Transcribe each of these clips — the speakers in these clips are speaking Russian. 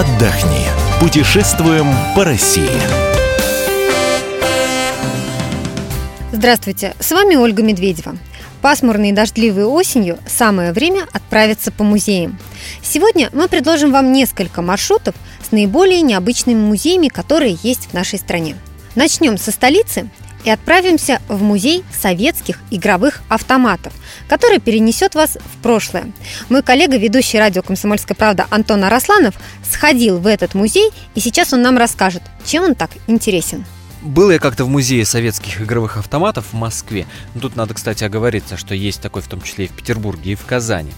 отдохни. Путешествуем по России. Здравствуйте, с вами Ольга Медведева. Пасмурной и дождливой осенью самое время отправиться по музеям. Сегодня мы предложим вам несколько маршрутов с наиболее необычными музеями, которые есть в нашей стране. Начнем со столицы и отправимся в музей советских игровых автоматов, который перенесет вас в прошлое. Мой коллега, ведущий радио «Комсомольская правда» Антон Арасланов сходил в этот музей, и сейчас он нам расскажет, чем он так интересен. Был я как-то в музее советских игровых автоматов в Москве. Тут надо, кстати, оговориться, что есть такой в том числе и в Петербурге, и в Казани.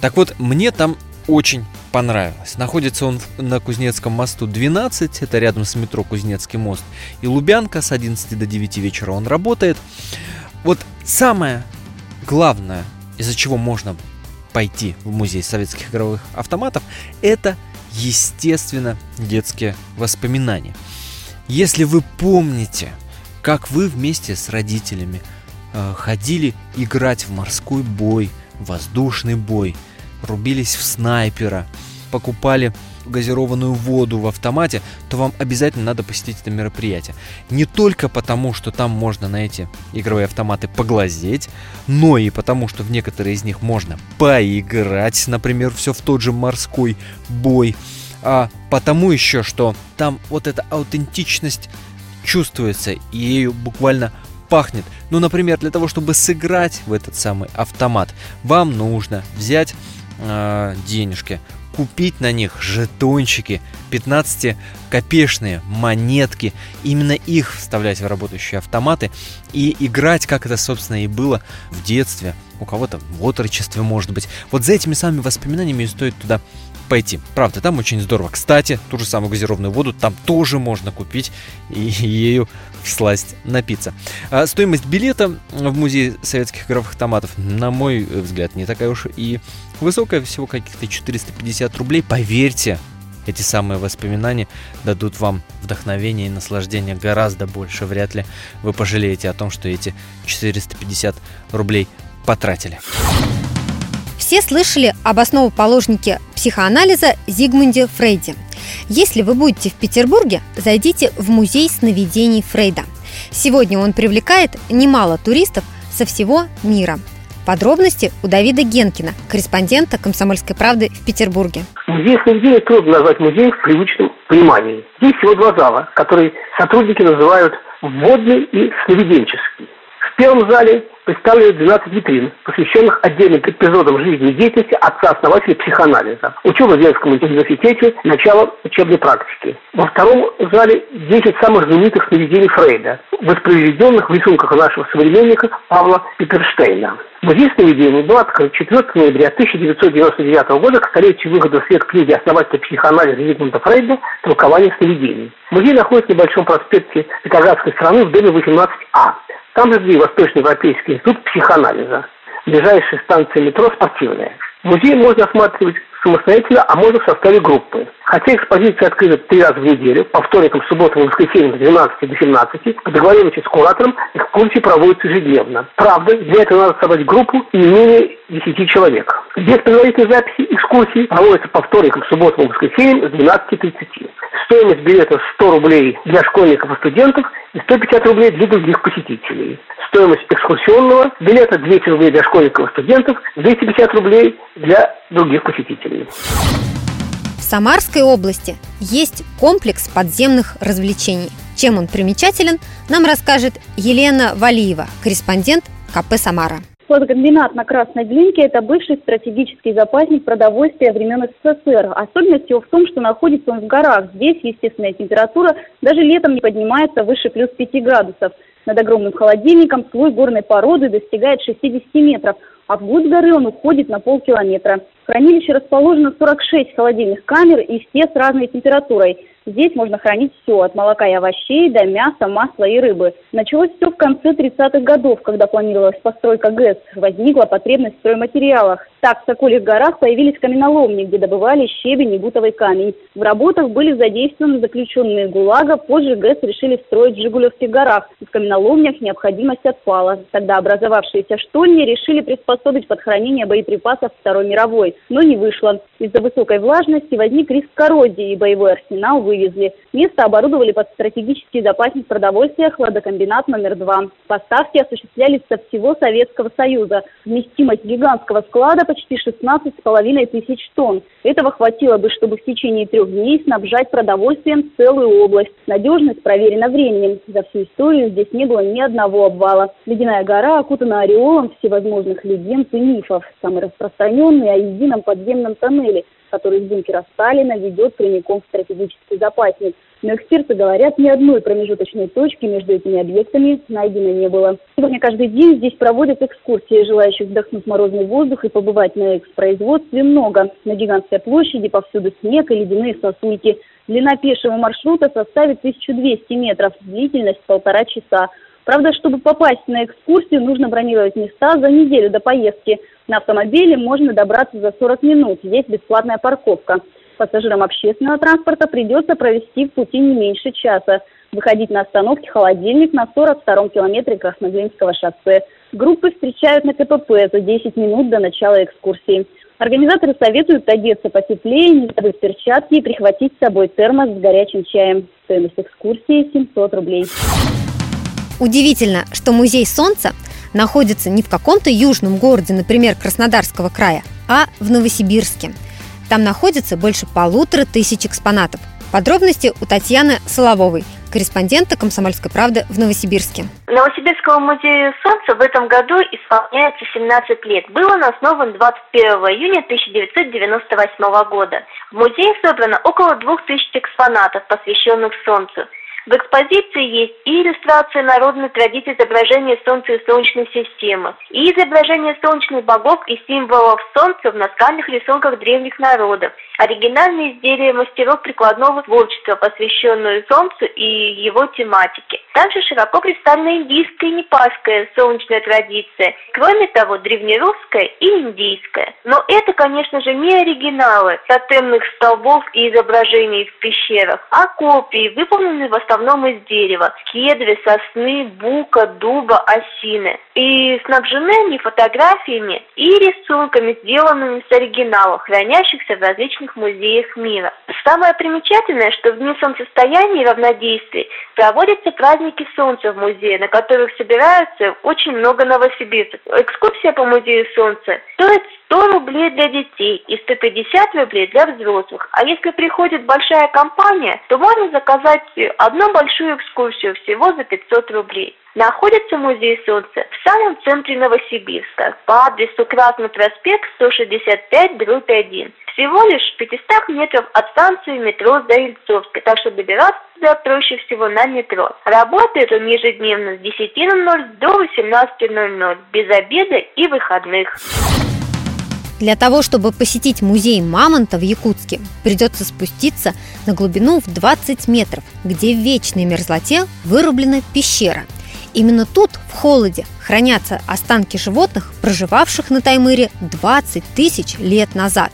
Так вот, мне там очень понравилось. Находится он на Кузнецком мосту 12, это рядом с метро Кузнецкий мост. И Лубянка с 11 до 9 вечера он работает. Вот самое главное, из-за чего можно пойти в музей советских игровых автоматов, это, естественно, детские воспоминания – если вы помните, как вы вместе с родителями э, ходили играть в морской бой, воздушный бой, рубились в снайпера, покупали газированную воду в автомате, то вам обязательно надо посетить это мероприятие. Не только потому, что там можно на эти игровые автоматы поглазеть, но и потому, что в некоторые из них можно поиграть, например, все в тот же морской бой а потому еще, что там вот эта аутентичность чувствуется, и ею буквально пахнет. Ну, например, для того, чтобы сыграть в этот самый автомат, вам нужно взять э, денежки, купить на них жетончики, 15-копешные монетки, именно их вставлять в работающие автоматы и играть, как это, собственно, и было в детстве, у кого-то в отрочестве, может быть. Вот за этими самыми воспоминаниями стоит туда пойти. Правда, там очень здорово. Кстати, ту же самую газированную воду там тоже можно купить и ею всласть напиться. А стоимость билета в музей советских игровых автоматов, на мой взгляд, не такая уж и высокая, всего каких-то 450 рублей. Поверьте, эти самые воспоминания дадут вам вдохновение и наслаждение гораздо больше. Вряд ли вы пожалеете о том, что эти 450 рублей потратили. Все слышали об основоположнике психоанализа Зигмунде Фрейде. Если вы будете в Петербурге, зайдите в музей сновидений Фрейда. Сегодня он привлекает немало туристов со всего мира. Подробности у Давида Генкина, корреспондента «Комсомольской правды» в Петербурге. Музей сновидений трудно назвать музеем в привычном понимании. Здесь всего два зала, которые сотрудники называют вводный и сновиденческий. Первом зале представлены 12 витрин, посвященных отдельным эпизодам жизни и деятельности отца-основателя психоанализа. Учеба в Венском университете, начало учебной практики. Во втором зале 10 самых знаменитых сновидений Фрейда, воспроизведенных в рисунках нашего современника Павла Петерштейна. Музей сновидений был открыт 4 ноября 1999 года к столетию выхода в свет книги основателя психоанализа Зигмунда Фрейда «Толкование сновидений». Музей находится в небольшом проспекте Петроградской страны в доме 18А. Там же Восточноевропейский институт психоанализа. Ближайшая станция метро «Спортивная». Музей можно осматривать самостоятельно, а можно в составе группы. Хотя экспозиция открыта три раза в неделю, по вторникам, субботам и воскресеньям с 12 до 17, по договоренности с куратором экскурсии проводятся ежедневно. Правда, для этого надо собрать группу и не менее 10 человек. Без предварительной записи экскурсии проводятся по вторникам, субботам и воскресеньям с 12.30. Стоимость билета 100 рублей для школьников и студентов и 150 рублей для других посетителей. Стоимость экскурсионного билета 200 рублей для школьников и студентов, 250 рублей для других посетителей. В Самарской области есть комплекс подземных развлечений. Чем он примечателен, нам расскажет Елена Валиева, корреспондент КП «Самара». Хладокомбинат на Красной Глинке – это бывший стратегический запасник продовольствия времен СССР. Особенность его в том, что находится он в горах. Здесь естественная температура даже летом не поднимается выше плюс 5 градусов. Над огромным холодильником слой горной породы достигает 60 метров, а вглубь горы он уходит на полкилометра. Хранилище расположено 46 холодильных камер и все с разной температурой. Здесь можно хранить все, от молока и овощей до мяса, масла и рыбы. Началось все в конце 30-х годов, когда планировалась постройка ГЭС. Возникла потребность в стройматериалах. Так, в Сокольих горах появились каменоломни, где добывали щебень и бутовый камень. В работах были задействованы заключенные ГУЛАГа. Позже ГЭС решили строить в Жигулевских горах. В каменоломнях необходимость отпала. Тогда образовавшиеся штольни решили приспособить под хранение боеприпасов Второй мировой. Но не вышло. Из-за высокой влажности возник риск коррозии, и боевой арсенал вывезли. Место оборудовали под стратегический запасник продовольствия хладокомбинат номер два. Поставки осуществлялись со всего Советского Союза. Вместимость гигантского склада почти 16,5 тысяч тонн. Этого хватило бы, чтобы в течение трех дней снабжать продовольствием целую область. Надежность проверена временем. За всю историю здесь не было ни одного обвала. Ледяная гора окутана ореолом всевозможных легенд и мифов. Самый распространенный о едином подземном тоннеле, который из бункера Сталина ведет прямиком в стратегический запасник. Но эксперты говорят, ни одной промежуточной точки между этими объектами найдено не было. Сегодня каждый день здесь проводят экскурсии. Желающих вдохнуть морозный воздух и побывать на экспроизводстве много. На гигантской площади повсюду снег и ледяные сосульки. Длина пешего маршрута составит 1200 метров, длительность полтора часа. Правда, чтобы попасть на экскурсию, нужно бронировать места за неделю до поездки. На автомобиле можно добраться за 40 минут, есть бесплатная парковка. Пассажирам общественного транспорта придется провести в пути не меньше часа. Выходить на остановке «Холодильник» на 42-м километре Красноглинского шоссе. Группы встречают на КПП за 10 минут до начала экскурсии. Организаторы советуют одеться потеплее, не забыть перчатки и прихватить с собой термос с горячим чаем. Стоимость экскурсии 700 рублей. Удивительно, что музей Солнца находится не в каком-то южном городе, например, Краснодарского края, а в Новосибирске. Там находится больше полутора тысяч экспонатов. Подробности у Татьяны Солововой, корреспондента «Комсомольской правды» в Новосибирске. Новосибирскому музею Солнца в этом году исполняется 17 лет. Был он основан 21 июня 1998 года. В музее собрано около 2000 экспонатов, посвященных Солнцу – в экспозиции есть и иллюстрация народной традиции изображения Солнца и Солнечной системы, и изображение солнечных богов и символов Солнца в наскальных рисунках древних народов, оригинальные изделия мастеров прикладного творчества, посвященные Солнцу и его тематике. Также широко представлена индийская и непальская солнечная традиция, кроме того, древнерусская и индийская. Но это, конечно же, не оригиналы тотемных столбов и изображений в пещерах, а копии, выполненные в основном из дерева – кедры, сосны, бука, дуба, осины. И снабжены они фотографиями и рисунками, сделанными с оригиналов, хранящихся в различных музеях мира. Самое примечательное, что в дни солнцестояния и равнодействия проводятся праздники солнца в музее, на которых собираются очень много новосибирцев. Экскурсия по музею солнца стоит 100 рублей для детей и 150 рублей для взрослых. А если приходит большая компания, то можно заказать одну большую экскурсию всего за 500 рублей. Находится музей Солнца в самом центре Новосибирска по адресу Красный проспект 165 дробь 1. Всего лишь в 500 метров от станции метро Заильцовской, так что добираться туда проще всего на метро. Работает он ежедневно с 10.00 до 18.00, без обеда и выходных. Для того, чтобы посетить музей мамонта в Якутске, придется спуститься на глубину в 20 метров, где в вечной мерзлоте вырублена пещера. Именно тут, в холоде, хранятся останки животных, проживавших на Таймыре 20 тысяч лет назад.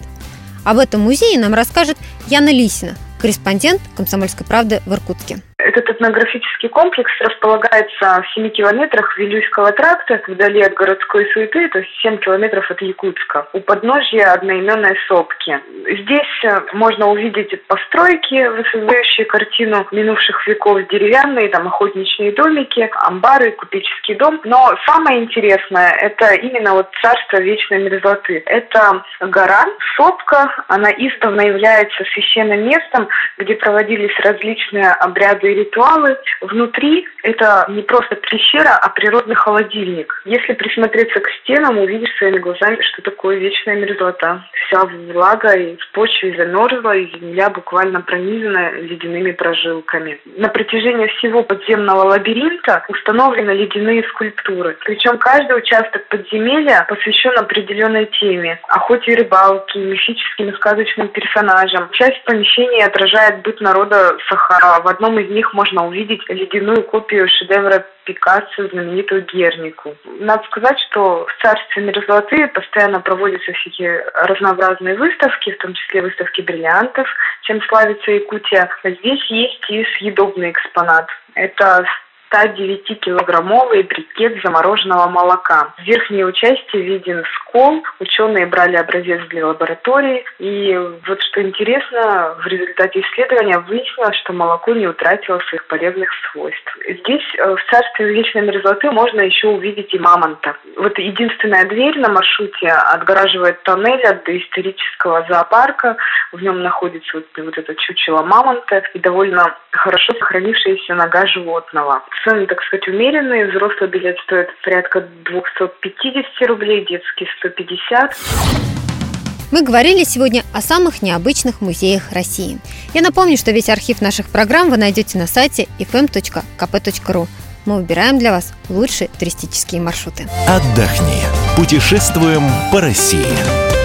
Об этом музее нам расскажет Яна Лисина, корреспондент «Комсомольской правды» в Иркутске. Этот этнографический комплекс располагается в 7 километрах Вилюйского тракта, вдали от городской суеты, то есть 7 километров от Якутска, у подножья одноименной сопки. Здесь э, можно увидеть постройки, воссоздающие картину минувших веков, деревянные, там, охотничьи домики, амбары, купеческий дом. Но самое интересное – это именно вот царство вечной мерзлоты. Это гора, сопка, она издавна является священным местом, где проводились различные обряды ритуалы. Внутри это не просто пещера, а природный холодильник. Если присмотреться к стенам, увидишь своими глазами, что такое вечная мерзлота. Вся влага и в почве замерзла, и земля буквально пронизана ледяными прожилками. На протяжении всего подземного лабиринта установлены ледяные скульптуры. Причем каждый участок подземелья посвящен определенной теме. Охоте и рыбалке, мифическим и сказочным персонажам. Часть помещений отражает быт народа Сахара. В одном из них них можно увидеть ледяную копию шедевра Пикассо, знаменитую Гернику. Надо сказать, что в царстве мерзлоты постоянно проводятся всякие разнообразные выставки, в том числе выставки бриллиантов, чем славится Якутия. Здесь есть и съедобный экспонат. Это 109-килограммовый брикет замороженного молока. В верхней части виден скол. Ученые брали образец для лаборатории. И вот что интересно, в результате исследования выяснилось, что молоко не утратило своих полезных свойств. Здесь, э, в царстве вечной мерзлоты, можно еще увидеть и мамонта. Вот единственная дверь на маршруте отгораживает тоннель от доисторического зоопарка. В нем находится вот, вот это чучело мамонта и довольно хорошо сохранившаяся нога животного. Цены, так сказать, умеренные. Взрослый билет стоит порядка 250 рублей, детский 150. Мы говорили сегодня о самых необычных музеях России. Я напомню, что весь архив наших программ вы найдете на сайте fm.kp.ru. Мы выбираем для вас лучшие туристические маршруты. Отдохни. Путешествуем по России.